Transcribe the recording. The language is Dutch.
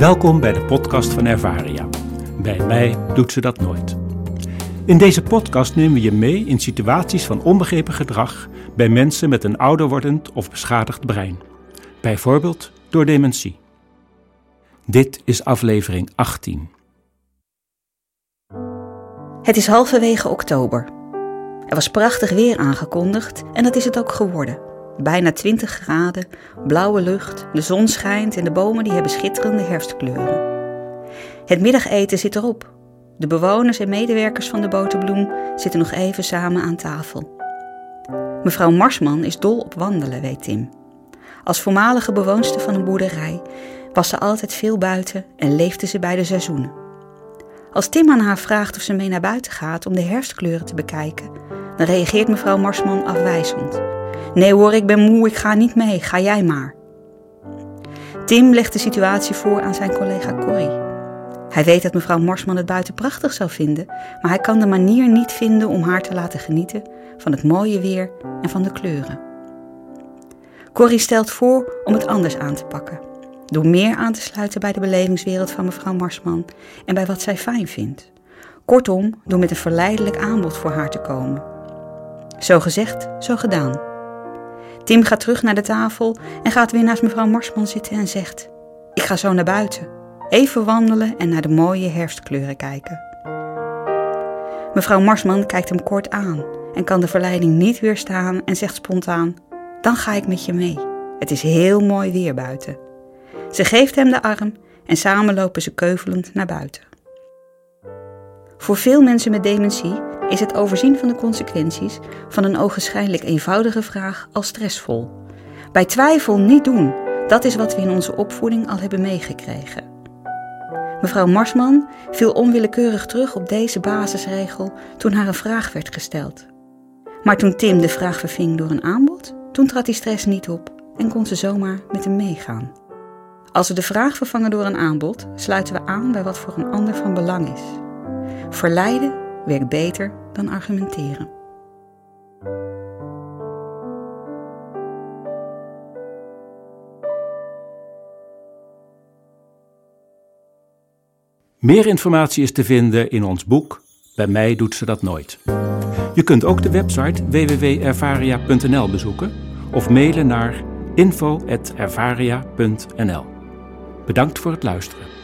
Welkom bij de podcast van Ervaria. Bij mij doet ze dat nooit. In deze podcast nemen we je mee in situaties van onbegrepen gedrag bij mensen met een ouder wordend of beschadigd brein. Bijvoorbeeld door dementie. Dit is aflevering 18. Het is halverwege oktober. Er was prachtig weer aangekondigd en dat is het ook geworden. Bijna 20 graden, blauwe lucht, de zon schijnt en de bomen die hebben schitterende herfstkleuren. Het middageten zit erop. De bewoners en medewerkers van de Boterbloem zitten nog even samen aan tafel. Mevrouw Marsman is dol op wandelen, weet Tim. Als voormalige bewoonster van een boerderij was ze altijd veel buiten en leefde ze bij de seizoenen. Als Tim aan haar vraagt of ze mee naar buiten gaat om de herfstkleuren te bekijken, dan reageert mevrouw Marsman afwijzend. Nee hoor, ik ben moe, ik ga niet mee, ga jij maar. Tim legt de situatie voor aan zijn collega Corrie. Hij weet dat mevrouw Marsman het buiten prachtig zou vinden, maar hij kan de manier niet vinden om haar te laten genieten van het mooie weer en van de kleuren. Corrie stelt voor om het anders aan te pakken. Door meer aan te sluiten bij de belevingswereld van mevrouw Marsman en bij wat zij fijn vindt. Kortom, door met een verleidelijk aanbod voor haar te komen. Zo gezegd, zo gedaan. Tim gaat terug naar de tafel en gaat weer naast mevrouw Marsman zitten en zegt: Ik ga zo naar buiten. Even wandelen en naar de mooie herfstkleuren kijken. Mevrouw Marsman kijkt hem kort aan en kan de verleiding niet weerstaan en zegt spontaan: Dan ga ik met je mee. Het is heel mooi weer buiten. Ze geeft hem de arm en samen lopen ze keuvelend naar buiten. Voor veel mensen met dementie is het overzien van de consequenties van een ogenschijnlijk eenvoudige vraag al stressvol. Bij twijfel niet doen, dat is wat we in onze opvoeding al hebben meegekregen. Mevrouw Marsman viel onwillekeurig terug op deze basisregel toen haar een vraag werd gesteld. Maar toen Tim de vraag verving door een aanbod, toen trad die stress niet op en kon ze zomaar met hem meegaan. Als we de vraag vervangen door een aanbod, sluiten we aan bij wat voor een ander van belang is. Verleiden werkt beter dan argumenteren. Meer informatie is te vinden in ons boek Bij mij doet ze dat nooit. Je kunt ook de website www.ervaria.nl bezoeken of mailen naar info.ervaria.nl. Bedankt voor het luisteren.